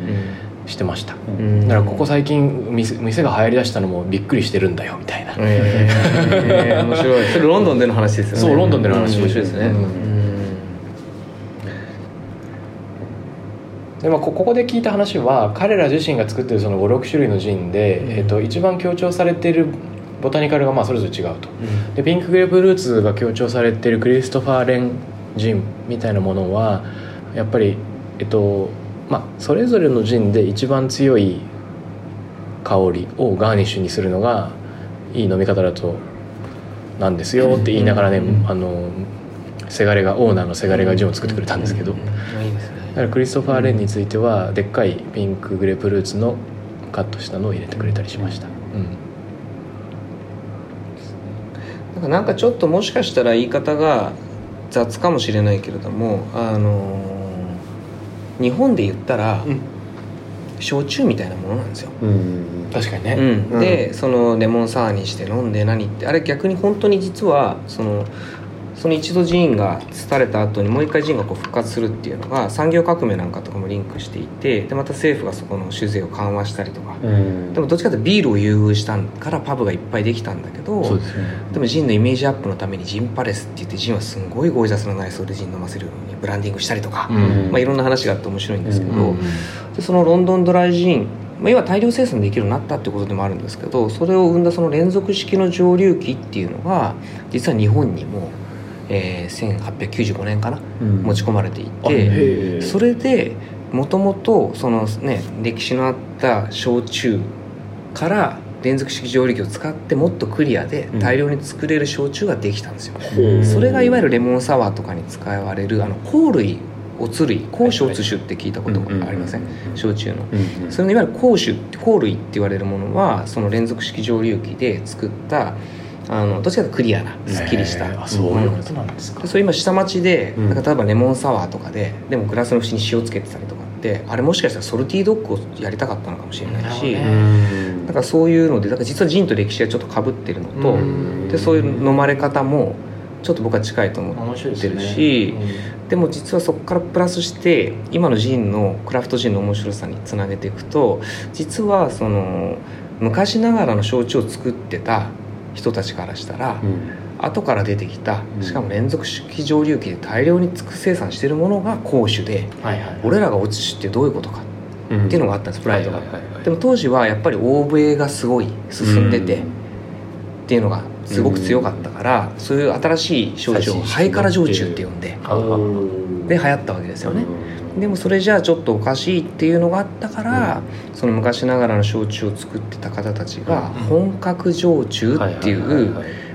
してました。うん。だからここ最近店店が流行りだしたのもびっくりしてるんだよみたいな、ええ面白い。それロンドンでの話ですよね。そうロンドンでの話うん。面白いですね。うんうんでまあ、こここで聞いた話は彼ら自身が作ってるその56種類のジンで、うん。えっと一番強調されているボタニカルがまあそれぞれ違うと。でピンクグレープフルーツが強調されているクリストファーレンジンみたいなものはやっぱりえっとまあそれぞれのジンで一番強い香りをガーニッシュにするのがいい飲み方だとなんですよって言いながらね、うん。あのせがれがオーナーのせがれがジンを作ってくれたんですけど、うん。うん。うん。いいですねだからクリストファー・レンについてはでっかいピンクグレープフルーツのカットしたのを入れてくれたりしました、うん。なんかなんかちょっともしかしたら言い方が雑かもしれないけれどもあのー日本で言ったら、うん。焼酎みたいなものなんですよ、うん。確かにね、うん。うん。でそのレモンサワーにして飲んで何ってあれ逆に本当に実はそのその一度ジーンが廃れた後にもう一回ジーンがこう復活するっていうのが産業革命なんかとかもリンクしていてでまた政府がそこの酒税を緩和したりとか、うん。でもどっちかというとビールを優遇したからパブがいっぱいできたんだけどですね。でもジンのイメージアップのためにジンパレスって言ってジンはすんごいゴージャスな内装でジン飲ませるようにブランディングしたりとか、うん。まあ、いろんな話があって面白いんですけど、うん。でそのロンドンドライジン、まあ、要は大量生産できるようになったってことでもあるんですけどそれを生んだその連続式の蒸留機っていうのが実は日本にも、えー1895年かな、うん。持ち込まれていあてそれでもともとそのね歴史のあった焼酎から連続式蒸留機を使ってもっとクリアで大量に作れる焼酎ができたんですよ、う。んそれがいわゆるレモンサワーとかに使われるあの香類おつ類香酒おつ酒って聞いたことがありません、焼酎の。うんそれのいわゆる香酒香類って言われるものはその連続式蒸留機で作ったあのどちらかというとクリアなすっきりした。へえあそういうことなんですか。でそれ今下町で、うん。なんか例えばレモンサワーとかででもグラスの縁に塩つけてたりとかってあれもしかしたらソルティードッグをやりたかったのかもしれないし、なるほどうん。だからそういうのでだから実はジンと歴史がちょっとかぶってるのと、うん。でそういう飲まれ方もちょっと僕は近いと思ってるですね。し、でも実はそこからプラスして今のジンのクラフトジンの面白さにつなげていくと実はその昔ながらの焼酎を作ってた人たちからしたら、うん。後から出てきたうん。しかも連続式蒸留機で大量に生産してるものが香酒ではいはい俺らがおつ酒ってどういうことかうんっていうのがあったんですプライドが、でも当時はやっぱり欧米がすごい進んでて、うん。っていうのがすごく強かったから、そういう新しい焼酎をハイカラ焼酎って呼んであで流行ったわけですよね、でもそれじゃあちょっとおかしいっていうのがあったから、その昔ながらの焼酎を作ってた方たちが本格焼酎っていう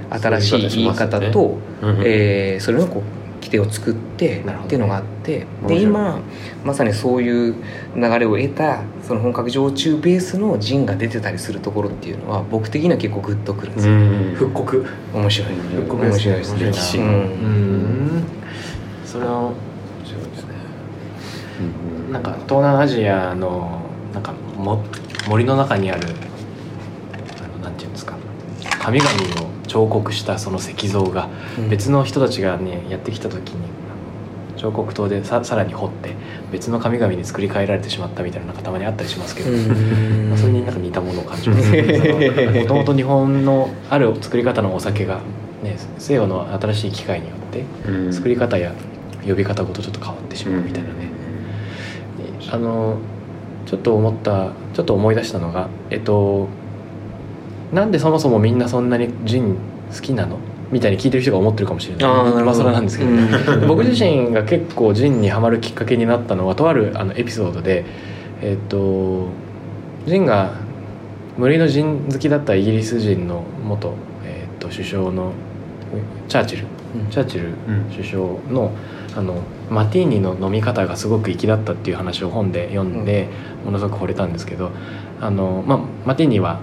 新しい言い方と、えーそれのこう規定を作ってっていうのがあって面白い。で今まさにそういう流れを得たその本格焼酎ベースのジンが出てたりするところっていうのは僕的には結構グッとくるんですよ、復刻。面白い。復刻面白いですね。うんうんそれの面白いですねなんか東南アジアのなんかも森の中にあるあのなんていうんですか。神々を彫刻したその石像がうん。別の人たちがねやってきた時に彫刻刀でささらに彫って別の神々に作り変えられてしまったみたいなのがたまにあったりしますけど、うん。まあ、それになんか似たものを感じます。もともと日本のある作り方のお酒が、ね、西洋の新しい機械によってうん。作り方や呼び方ごとちょっと変わってしまうみたいなね、あのちょっと思ったちょっと思い出したのがえっとなんでそもそもみんなそんなにジン好きなの？みたいに聞いてる人が思ってるかもしれない。今更なんですけど、うん。僕自身が結構ジンにはまるきっかけになったのはとあるあのエピソードでえっとジンが無類のジン好きだったイギリス人の元、えっと首相のチャーチル？チャーチルうん。首相のあのマティーニの飲み方がすごく粋だったっていう話を本で読んで、ものすごく惚れたんですけどあの、まあ、マティーニは、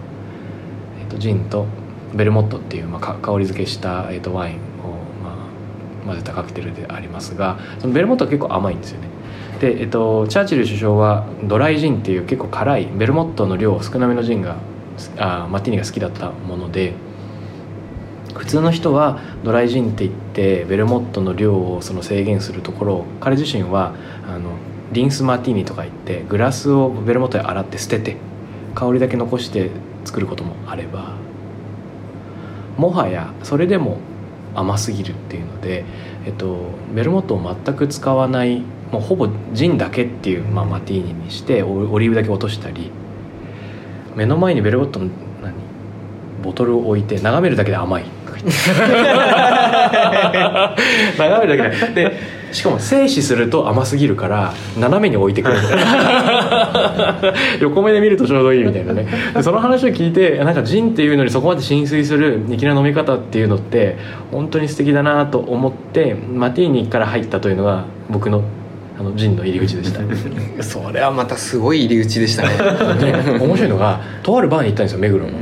えっとジンとベルモットっていう、まあ、か香り付けした、えっとワインを、まあ、混ぜたカクテルでありますがそのベルモットは結構甘いんですよね。で、えっと、チャーチル首相はドライジンっていう結構辛いベルモットの量少なめのジンがあマティーニが好きだったもので普通の人はドライジンって言ってベルモットの量をその制限するところを彼自身はあのリンスマティーニとか言ってグラスをベルモットで洗って捨てて香りだけ残して作ることもあればもはやそれでも甘すぎるっていうので、えっと、ベルモットを全く使わないもうほぼジンだけっていう、まあ、マティーニにしてオリーブだけ落としたり目の前にベルモットの何？ボトルを置いて眺めるだけで甘い。眺めるだけで。でしかも静止すると甘すぎるから斜めに置いてくる。みたいな横目で見るとちょうどいいみたいなね。でその話を聞いてなんかジンっていうのにそこまで浸水する粋な飲み方っていうのって本当に素敵だなと思ってマティーニから入ったというのが僕のあのジンの入り口でした。それはまたすごい入り口でしたね。で面白いのがとあるバーに行ったんですよ目黒の、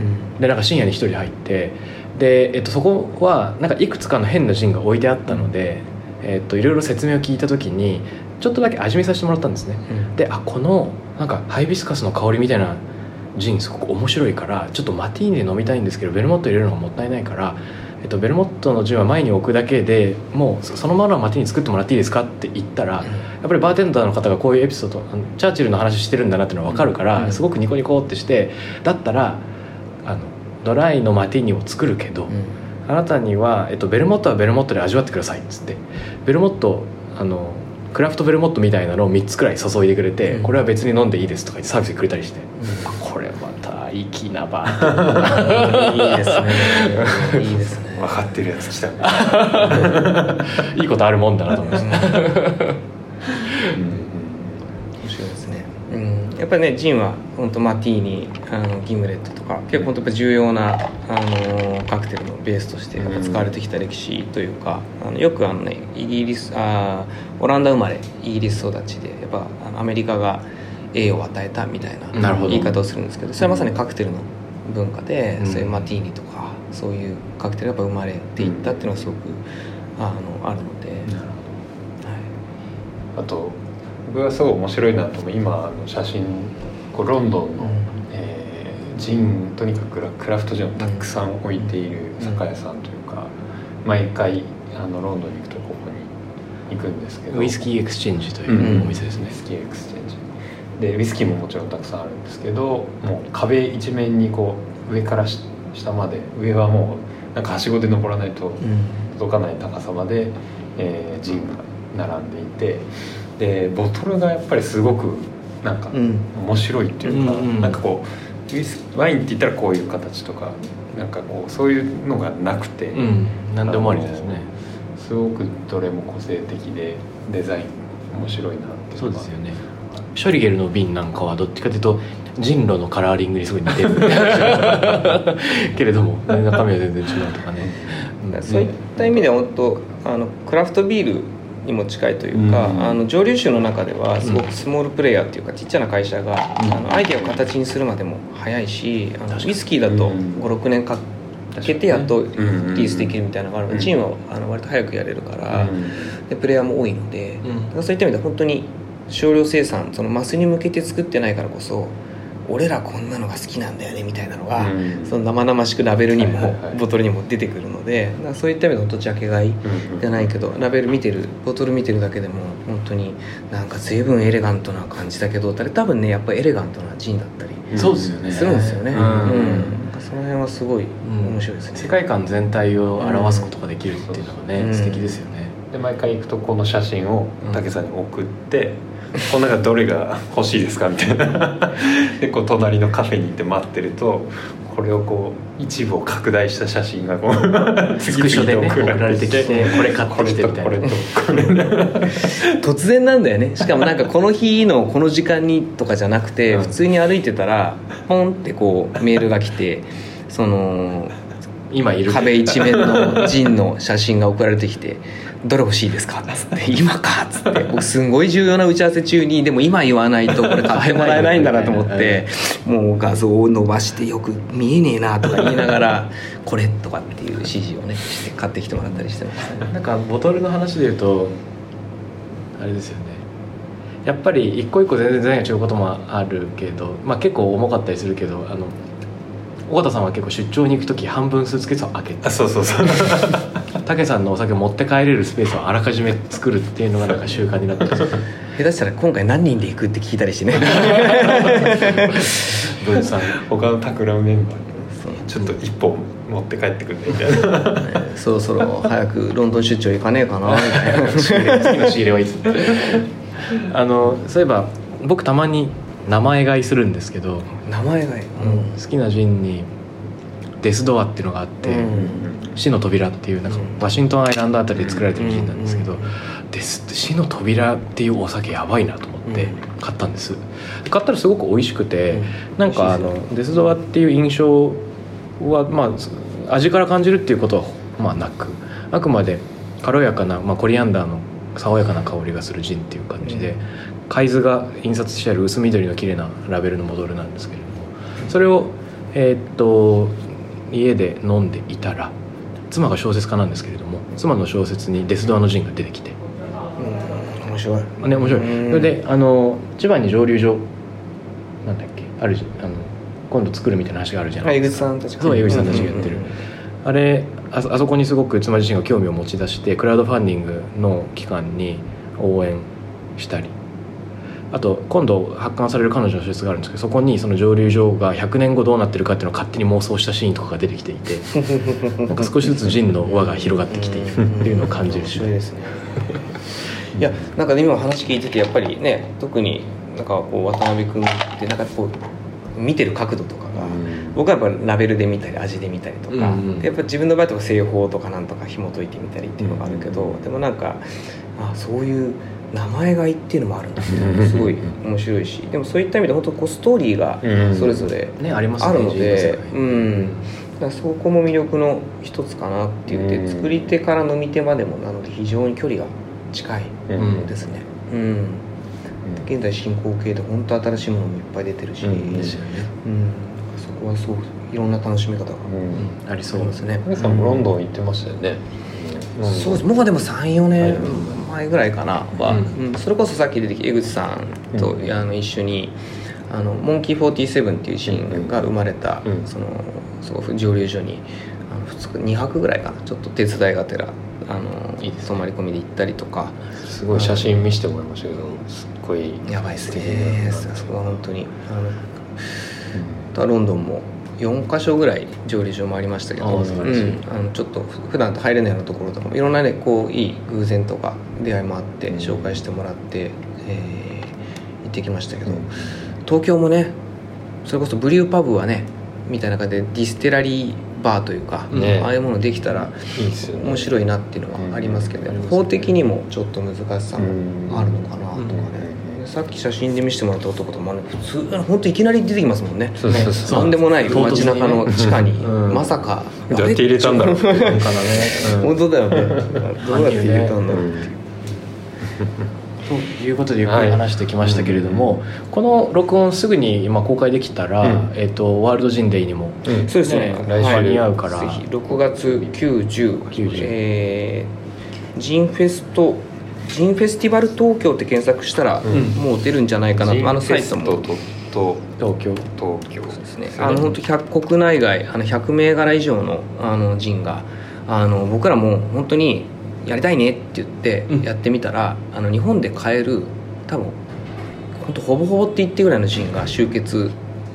でなんか深夜に一人入ってで、えっと、そこはなんかいくつかの変なジンが置いてあったので、えっと、いろいろ説明を聞いた時にちょっとだけ味見させてもらったんですね、うん。であこのなんかハイビスカスの香りみたいなジンすごく面白いからちょっとマティーニで飲みたいんですけどベルモット入れるのがもったいないから、えっと、ベルモットのジンは前に置くだけでもうそそのままのマティーニ作ってもらっていいですかって言ったら、やっぱりバーテンダーの方がこういうエピソードチャーチルの話してるんだなっていうのが分かるから、うん。すごくニコニコってしてだったらドライのマティーニを作るけど、あなたには、えっと、ベルモットはベルモットで味わってくださいっつってベルモットあのクラフトベルモットみたいなのを3つくらい注いでくれて、うん。これは別に飲んでいいですとか言ってサービスでくれたりして、これまた粋なバー いいですね。いいですね。分かってるやつ来たね。いいことあるもんだなと思いました、面白いですね、うん、やっぱりねジンは本当マティーニあのギムレットとか結構本当重要なあのカクテルのベースとして使われてきた歴史というか、あのよくあのねイギリスあーオランダ生まれイギリス育ちでやっぱあのアメリカが栄を与えたみたいな言い方をするんですけどそれはまさにカクテルの文化で、うん。そういうマティーニとかそういうカクテルがやっぱ生まれていったっていうのがすごくあのあるので、はい。あと僕がすごい面白いなと思う今あの写真こうロンドンの、えージンとにかくクラフトジンをたくさん置いている酒屋さんというか、毎回あのロンドンに行くとここに行くんですけど。ウイスキーエクスチェンジというお店ですね。ウイ、スキーエクスチェンジ。でウイスキーももちろんたくさんあるんですけどもう壁一面にこう上からし下まで上はもうなんかはしごで登らないと届かない高さまで、えージンが並んでいてでボトルがやっぱりすごくなんかうん。面白いっていうか、うんうん。なんかこうウイスワインって言ったらこういう形とかなんかこうそういうのがなくて、うん。何でもありですね。すごくどれも個性的でデザイン面白いなってそうですよね。ショリゲルの瓶なんかはどっちかというと人狼のカラーリングにすごい似てる けれども中身は全然違うとかね。うんそういった意味では本当あのクラフトビールにも近いというか、うん。あの蒸留酒の中ではすごくスモールプレイヤーっていうかちっちゃな会社が、うん。あのアイデアを形にするまでも早いしあのウイスキーだとうん。56年かけてやっとリリースできるみたいなのがあるのうん。でチームはあの割と早くやれるから、うん。でプレイヤーも多いので、そういった意味では本当に少量生産そのマスに向けて作ってないからこそ俺らこんなのが好きなんだよねみたいなのが、うん。その生々しくラベルにも、はいはいはい。ボトルにも出てくるのでそういった意味で本当ジャケ買いうんじゃないけどラベル見てるボトル見てるだけでも本当になんか随分エレガントな感じだけど多分ねやっぱりエレガントなジンだったりそうですよね。するんですよね、ううん。その辺はすごいうん。面白いですね、世界観全体を表すことができるっていうのがね、うん。素敵ですよね。で毎回行くとこの写真を武さんに送って「この中どれが欲しいですか?」みたいな。でこう隣のカフェに行って待ってるとこれをこう一部を拡大した写真がこうスクショでね送られてきてこれ買ってきてみたいな。これとこれとこれ 突然なんだよね。しかもなんかこの日のこの時間にとかじゃなくて、うん。普通に歩いてたらポンってこうメールが来てその今いる。壁一面のジンの写真が送られてきて「どれ欲しいですか?」っつって「今か」っつって 僕すんごい重要な打ち合わせ中にでも今言わないとこれ買ってもらえないんだなと思ってもう画像を伸ばしてよく見えねえなとか言いながら「これ」とかっていう指示をねして買ってきてもらったりしてましたねなんかボトルの話で言うとあれですよね。やっぱり一個一個全然全然違うこともあるけど、まあ、結構重かったりするけどあの尾形さんは結構出張に行く時半分スーツケースを開けて。あそうそうそう。武さんのお酒を持って帰れるスペースをあらかじめ作るっていうのがなんか習慣になって。ま す下手したら今回何人で行くって聞いたりしてね 分散他のタクラムメンバーにちょっと一本持って帰ってくんねみたいな。そろそろ早くロンドン出張行かねえかな。みたいな次の仕入れはいつあのそういえば僕たまに名前買いするんですけど、名前がい？い、好きなジンにデスドアっていうのがあって、うん死の扉っていうなんかうん。ワシントンアイランドあたりで作られてるジンなんですけど、うんデス死の扉っていうお酒やばいなと思ってうん。買ったんです。買ったらすごく美味しくて、うん。なんかあのデスドアっていう印象はまあ味から感じるっていうことはまあなくあくまで軽やかな、まあ、コリアンダーの爽やかな香りがするジンっていう感じで、海図が印刷してある薄緑の綺麗なラベルのモドルなんですけれどもそれをえーっと家で飲んでいたら妻が小説家なんですけれども妻の小説にデスドアのジンが出てきて。うん面白い。あね面白い。うん。それであの千葉に蒸留所なんだっけあるじあの今度作るみたいな話があるじゃない江ですか。口さんたちそう江口さんたちがやってる。あれああそこにすごく妻自身が興味を持ち出してクラウドファンディングの期間に応援したりあと今度発刊される彼女の小説があるんですけどそこにその蒸留所が100年後どうなってるかっていうのを勝手に妄想したシーンとかが出てきていて なんか少しずつジンの輪が広がってきているっていうのを感じるし面白いですね。いやなんか今話聞いててやっぱりね特になんかこう渡辺君ってなんかこう見てる角度とかが、僕はやっぱラベルで見たり味で見たりとか、うんうん。でやっぱ自分の場合とか製法とかなんとか紐解いてみたりっていうのがあるけど、でもなんかあそういう名前がいっていうのもあるんだ。すごい面白いし。でもそういった意味で本当こうストーリーがうん。それぞれねありますねあるので、うん、だそこも魅力の一つかなって言って、うん。作り手から飲み手までもなので非常に距離が近いうんですね、うん。現在進行形で本当新しいものもいっぱい出てるし、うん。ね。うん。そこはすごくいろんな楽しみ方がうん。ありそう。ありますね、皆さんもロンドン行ってましたよね。そうです。僕はでも34年はい前ぐらいかなは、うん。うん。それこそさっき出てきた江口さんと、うん。あの一緒にあのモンキー47っていうシーンが生まれた、うん。そのそこ蒸留所にあの2日2泊ぐらいかな。ちょっと手伝いがてらあのいいね。泊まり込みで行ったりとか。すごい写真見せてもらいましたけどすっごいやばいですね。なそこは本当に。あのあとはロンドンも4か所ぐらい蒸留所もありましたけど、あうん、あのちょっとふ普段と入れないようなところとかもいろんなねこういい偶然とか出会いもあってうん。紹介してもらって、えー行ってきましたけど、うん東京もねそれこそ brewpub はねみたいな感じで distilleryバーというか、ね。ああいうものできたら面白いなっていうのはありますけど、うん。法的にもちょっと難しさもあるのかなとかさっき写真で見せてもらった男とかもあの普通本当いきなり出てきますもんね。そうそうそう。なんでもない街中の地下に、うん。まさか。どうやって入れたんだろう。ってなんかね、本当だよね。どうやって入れたんだろう、ということでゆっくり話してきましたけれども、この録音すぐに今公開できたら、うん。えっとワールド人デイにもうん。そうですね。ね来週間に合うから。ぜひ。6月90 90えージンフェストジンフェスティバル東京って検索したら、うん。もう出るんじゃないかなと。あのサイトも。東京。東京。ですね。あの本当100国内外あの100銘柄以上のあのジンがあの僕らも本当にやりたいねって言ってうん。やってみたら、あの日本で買える多分本当ほぼほぼって言ってぐらいのジンが集結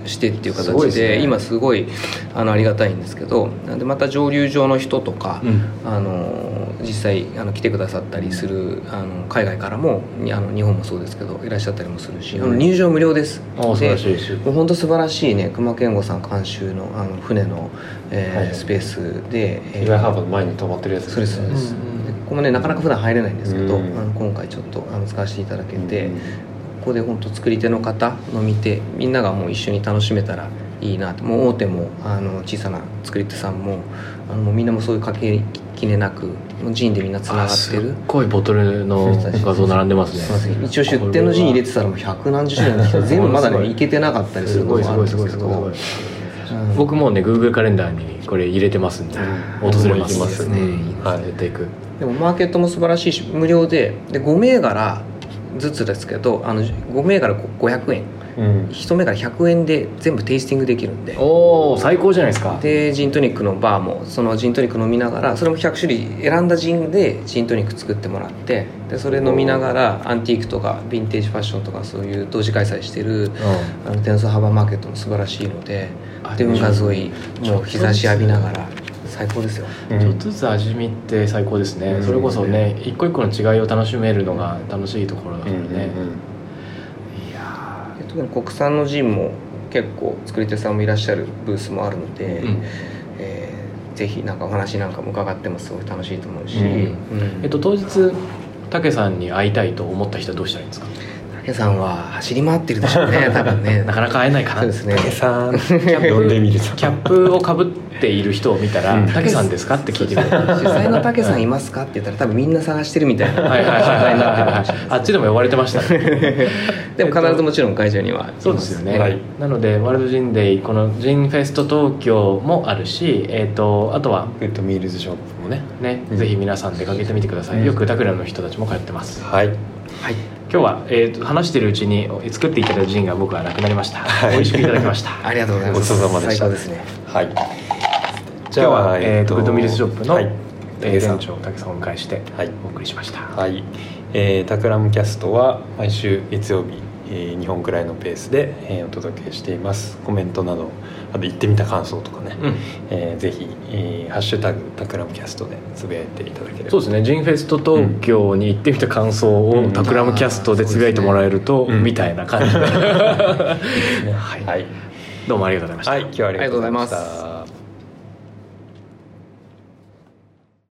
してっていう形でね。今すごいあのありがたいんですけどなんでまた蒸留所の人とか、うん。あの実際あの来てくださったりするあの海外からもにあの日本もそうですけどいらっしゃったりもするし、あの入場無料です。ああ素晴らしいですもう本当素晴らしいね熊健吾さん監修のあの船の、えーはいスペースで、えー岩井ハーバーの前に止まってるやつそうですそうです、うんうんでここもねなかなか普段入れないんですけど、うんあの今回ちょっとあの使わせていただけて、うんここで本当作り手の方飲み手みんながもう一緒に楽しめたらいいなともう大手もあの小さな作り手さんもあのみんなもそういう掛けきねなくもうジンでみんなつながあってる。すいボトルの画像並んでますね。一応出店のジン入れてたらもう百何十種類なんですけど全部まだねいけてなかったりするのもあるんですけど。すごいすごいすごいうん僕もうね Google カレンダーにこれ入れてますんでうん訪れますますねうんはい絶対行くでもマーケットも素晴らしいし無料でで5銘柄ずつですけどあの5銘柄500円うん。1銘柄100円で全部テイスティングできるんで。おお最高じゃないですか。でジントニックのバーもそのジントニック飲みながらそれも100種類選んだジンでジントニック作ってもらってでそれ飲みながらアンティークとかヴィンテージファッションとかそういう同時開催してるあのテンソハバーマーケットも素晴らしいのであで運河沿いもう日差し浴びながら最高ですよ。うん。ちょっとずつ味見って最高ですね、うん。それこそね一個一個の違いを楽しめるのが楽しいところだからうんうんね、いやで特に国産のジンも結構作り手さんもいらっしゃるブースもあるので、ーうん。えーぜひなんかお話なんかも伺ってもすごい楽しいと思うし、うん。うん。えっと当日武さんに会いたいと思った人はどうしたらいいんですか？武さんは走り回ってるでしょうね 多分ね。なかなか会えないかな。そうですね。武さん。呼んでみると。キャップをかぶっている人を見たらうん「武さんですか?」って聞いてくれる主催の武さんいますかって言ったら多分みんな探してるみたいなはいはいはい状態になってるかはい。もしれないあっちでも呼ばれてましたね。でも必ずもちろん会場にはいます。そうですよね、はい。なのでワールドジンデイこのジンフェスト東京もあるし、えー、とあとはグッドミールズショップもね。ね、うん。ぜひ皆さん出かけてみてください、うん。よくタクラの人たちも通ってます。はいはい。今日は、えー、と話してるうちに作っていただいたジンが僕はなくなりました、はい。美味しくいただきました。ありがとうございます。ごちそうさまでした。ですね。はい。今日は、えー、とグッドミールズショップの、はい。え店長武さんをお迎えしてはい。お送りしました、はい、えータクラムキャストは毎週月曜日、えー、2本くらいのペースで、えーお届けしています。コメントなどあと行ってみた感想とかね、うん。えーぜひ、えーハッシュタグタクラムキャスト」でつぶやいていただければ。そうですね。ジンフェスト東京に行ってみた感想を、うん。タクラムキャストでつぶやいてもらえると、うん。みたいな感じで、ね はい。はい、どうもありがとうございました、はい、今日はありがとうございました